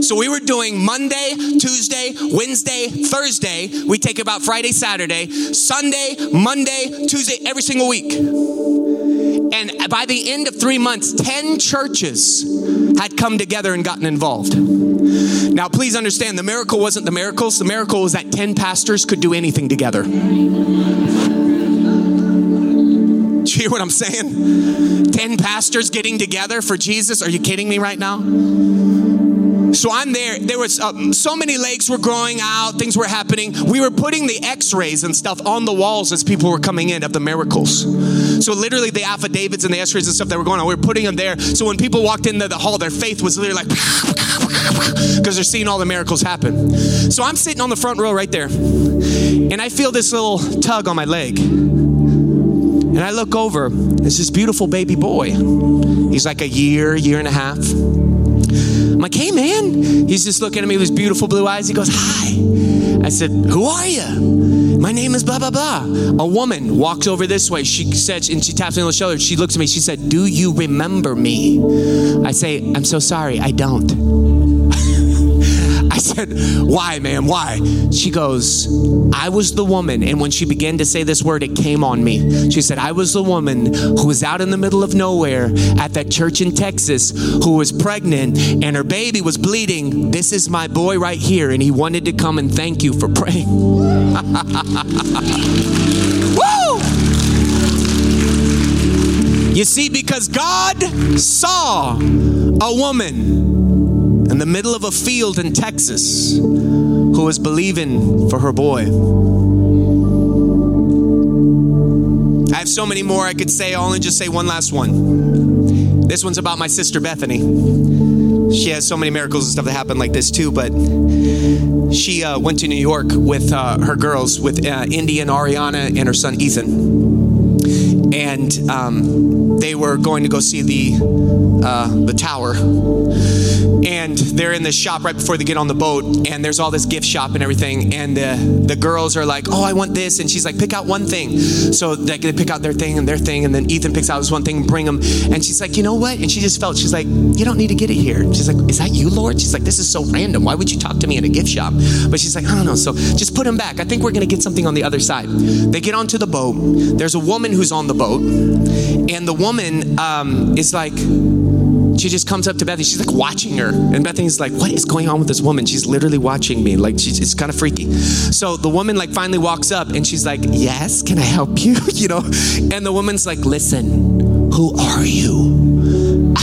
So we were doing Monday, Tuesday, Wednesday, Thursday. We take about Friday, Saturday, Sunday, Monday, Tuesday, every single week. And by the end of three months, 10 churches had come together and gotten involved. Now, please understand the miracle wasn't the miracles, the miracle was that 10 pastors could do anything together. You hear what I'm saying? 10 pastors getting together for Jesus. Are you kidding me right now? So I'm there. There was uh, so many legs were growing out, things were happening. We were putting the x-rays and stuff on the walls as people were coming in of the miracles. So literally the affidavits and the x-rays and stuff that were going on, we were putting them there. So when people walked into the hall, their faith was literally like because they're seeing all the miracles happen. So I'm sitting on the front row right there. And I feel this little tug on my leg. And I look over, it's this beautiful baby boy. He's like a year, year and a half. I'm like, hey man. He's just looking at me with his beautiful blue eyes. He goes, hi. I said, who are you? My name is blah, blah, blah. A woman walks over this way. She said, and she taps me on the shoulder. She looks at me. She said, do you remember me? I say, I'm so sorry. I don't. Said, Why, ma'am? Why? She goes, I was the woman. And when she began to say this word, it came on me. She said, I was the woman who was out in the middle of nowhere at that church in Texas who was pregnant and her baby was bleeding. This is my boy right here. And he wanted to come and thank you for praying. Woo! You see, because God saw a woman in the middle of a field in Texas who was believing for her boy. I have so many more I could say. I'll only just say one last one. This one's about my sister Bethany. She has so many miracles and stuff that happen like this too, but she uh, went to New York with uh, her girls, with uh, and Ariana and her son Ethan. And um, they were going to go see the, uh, the tower. And they're in this shop right before they get on the boat and there's all this gift shop and everything and the, the girls are like oh i want this and she's like pick out one thing. So they, they pick out their thing and their thing and then ethan picks out this one thing and bring them and she's like you know what? And she just felt she's like you don't need to get it here. She's like is that you lord? She's like this is so random. Why would you talk to me in a gift shop? But she's like i don't know. So just put them back. I think we're to get something on the other side. They get onto the boat. There's a woman who's on the boat and the woman um, is like she just comes up to Bethany. She's like watching her. And Bethany's like, what is going on with this woman? She's literally watching me. Like, she's, it's kind of freaky. So the woman like finally walks up and she's like, yes, can I help you? you know? And the woman's like, listen, who are you?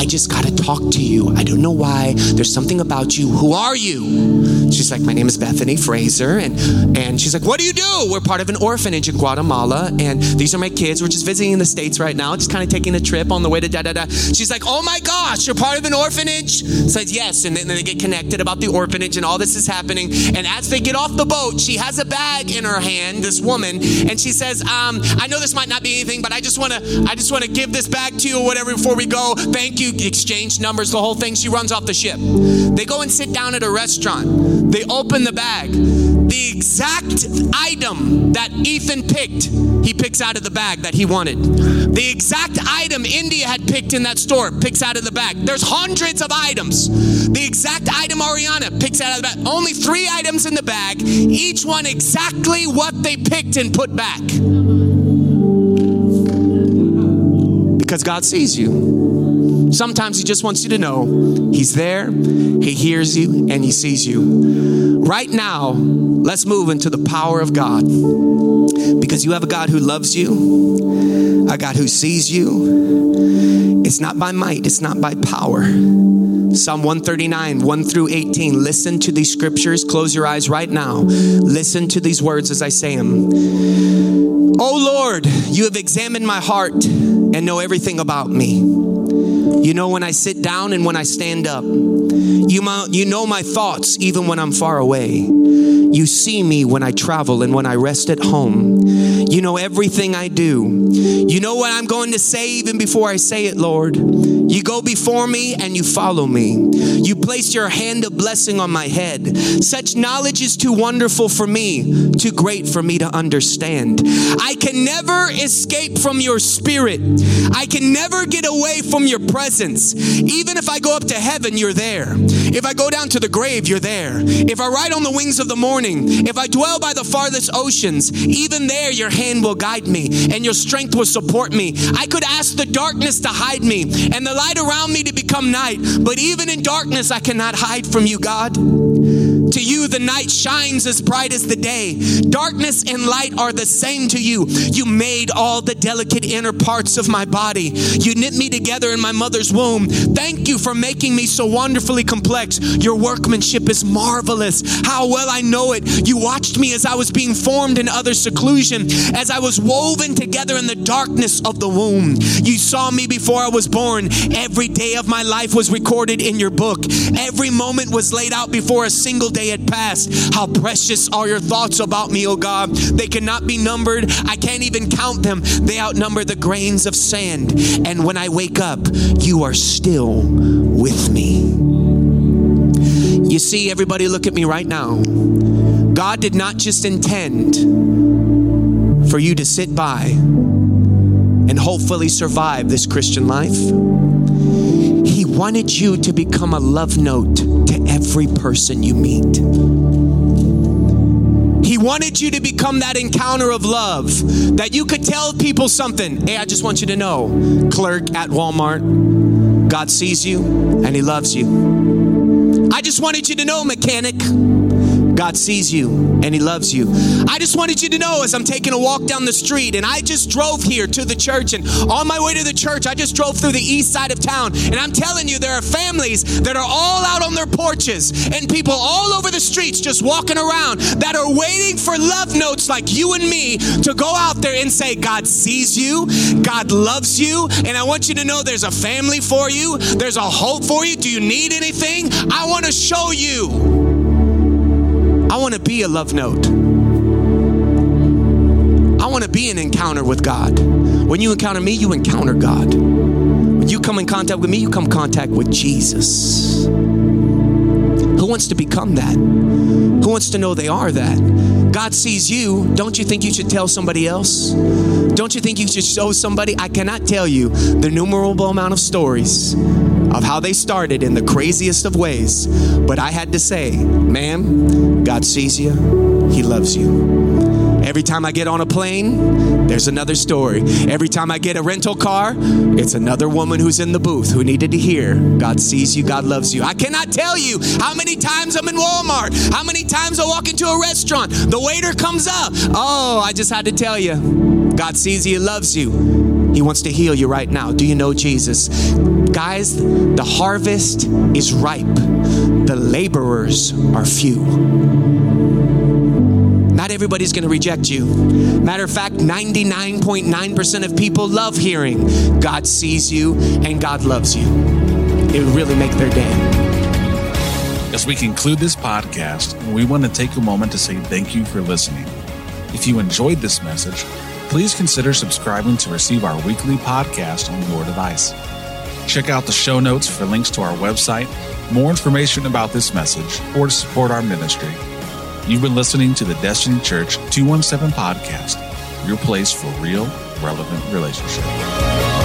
I just got to talk to you. I don't know why. There's something about you. Who are you? She's like, my name is Bethany Fraser. And, and she's like, what do you do? We're part of an orphanage in Guatemala. And these are my kids. We're just visiting the States right now, just kind of taking a trip on the way to da da da. She's like, oh my gosh, you're part of an orphanage? Says, yes. And then they get connected about the orphanage and all this is happening. And as they get off the boat, she has a bag in her hand, this woman, and she says, um, I know this might not be anything, but I just want to, I just want to give this back to you or whatever before we go. Thank you. Exchange numbers, the whole thing. She runs off the ship. They go and sit down at a restaurant. They open the bag. The exact item that Ethan picked, he picks out of the bag that he wanted. The exact item India had picked in that store picks out of the bag. There's hundreds of items. The exact item Ariana picks out of the bag. Only three items in the bag, each one exactly what they picked and put back. Because God sees you. Sometimes He just wants you to know He's there, He hears you, and He sees you. Right now, let's move into the power of God. Because you have a God who loves you, a God who sees you. It's not by might, it's not by power. Psalm 139, 1 through 18. Listen to these scriptures. Close your eyes right now. Listen to these words as I say them. Oh Lord, you have examined my heart and know everything about me. You know when I sit down and when I stand up. You, you know my thoughts even when I'm far away. You see me when I travel and when I rest at home. You know everything I do. You know what I'm going to say even before I say it, Lord. You go before me and you follow me. You place your hand of blessing on my head. Such knowledge is too wonderful for me, too great for me to understand. I can never escape from your spirit. I can never get away from your presence. Even if I go up to heaven, you're there. If I go down to the grave, you're there. If I ride on the wings of the morning, if I dwell by the farthest oceans, even there your hand will guide me and your strength will support me. I could ask the darkness to hide me and the light around me to become night, but even in darkness, I cannot hide from you, God. To you, the night shines as bright as the day. Darkness and light are the same to you. You made all the delicate inner parts of my body. You knit me together in my mother's womb. Thank you for making me so wonderfully complex. Your workmanship is marvelous. How well I know it. You watched me as I was being formed in utter seclusion, as I was woven together in the darkness of the womb. You saw me before I was born. Every day of my life was recorded in your book. Every moment was laid out before a single day had passed. How precious are your thoughts about me, O God. They cannot be numbered. I can't even count them. They outnumber the grains of sand. And when I wake up, you are still with me. You see, everybody, look at me right now. God did not just intend for you to sit by and hopefully survive this Christian life. Wanted you to become a love note to every person you meet. He wanted you to become that encounter of love that you could tell people something. Hey, I just want you to know, clerk at Walmart, God sees you and He loves you. I just wanted you to know, mechanic, God sees you and He loves you. I just wanted you to know as I'm taking a walk down the street and I just drove here to the church and on my way to the church, I just drove through the east side of town and I'm telling you, there are families that are all out on their porches and people all over the streets just walking around that are waiting for love notes like you and me to go out there and say, God sees you, God loves you, and I want you to know there's a family for you, there's a hope for you. Do you need anything? I want to show you. I want to be a love note. I want to be an encounter with God. When you encounter me, you encounter God. When you come in contact with me, you come in contact with Jesus. Who wants to become that? Who wants to know they are that? God sees you. Don't you think you should tell somebody else? Don't you think you should show somebody? I cannot tell you the innumerable amount of stories of how they started in the craziest of ways. But I had to say, ma'am, God sees you, He loves you. Every time I get on a plane, there's another story. Every time I get a rental car, it's another woman who's in the booth who needed to hear God sees you, God loves you. I cannot tell you how many times I'm in Walmart, how many times I walk into a restaurant, the waiter comes up. Oh, I just had to tell you, God sees you, He loves you. He wants to heal you right now. Do you know Jesus? Guys, the harvest is ripe, the laborers are few. Not everybody's going to reject you. Matter of fact, 99.9% of people love hearing God sees you and God loves you. It would really make their day. As we conclude this podcast, we want to take a moment to say thank you for listening. If you enjoyed this message, please consider subscribing to receive our weekly podcast on your device. Check out the show notes for links to our website, more information about this message, or to support our ministry. You've been listening to the Destiny Church 217 podcast, your place for real, relevant relationship.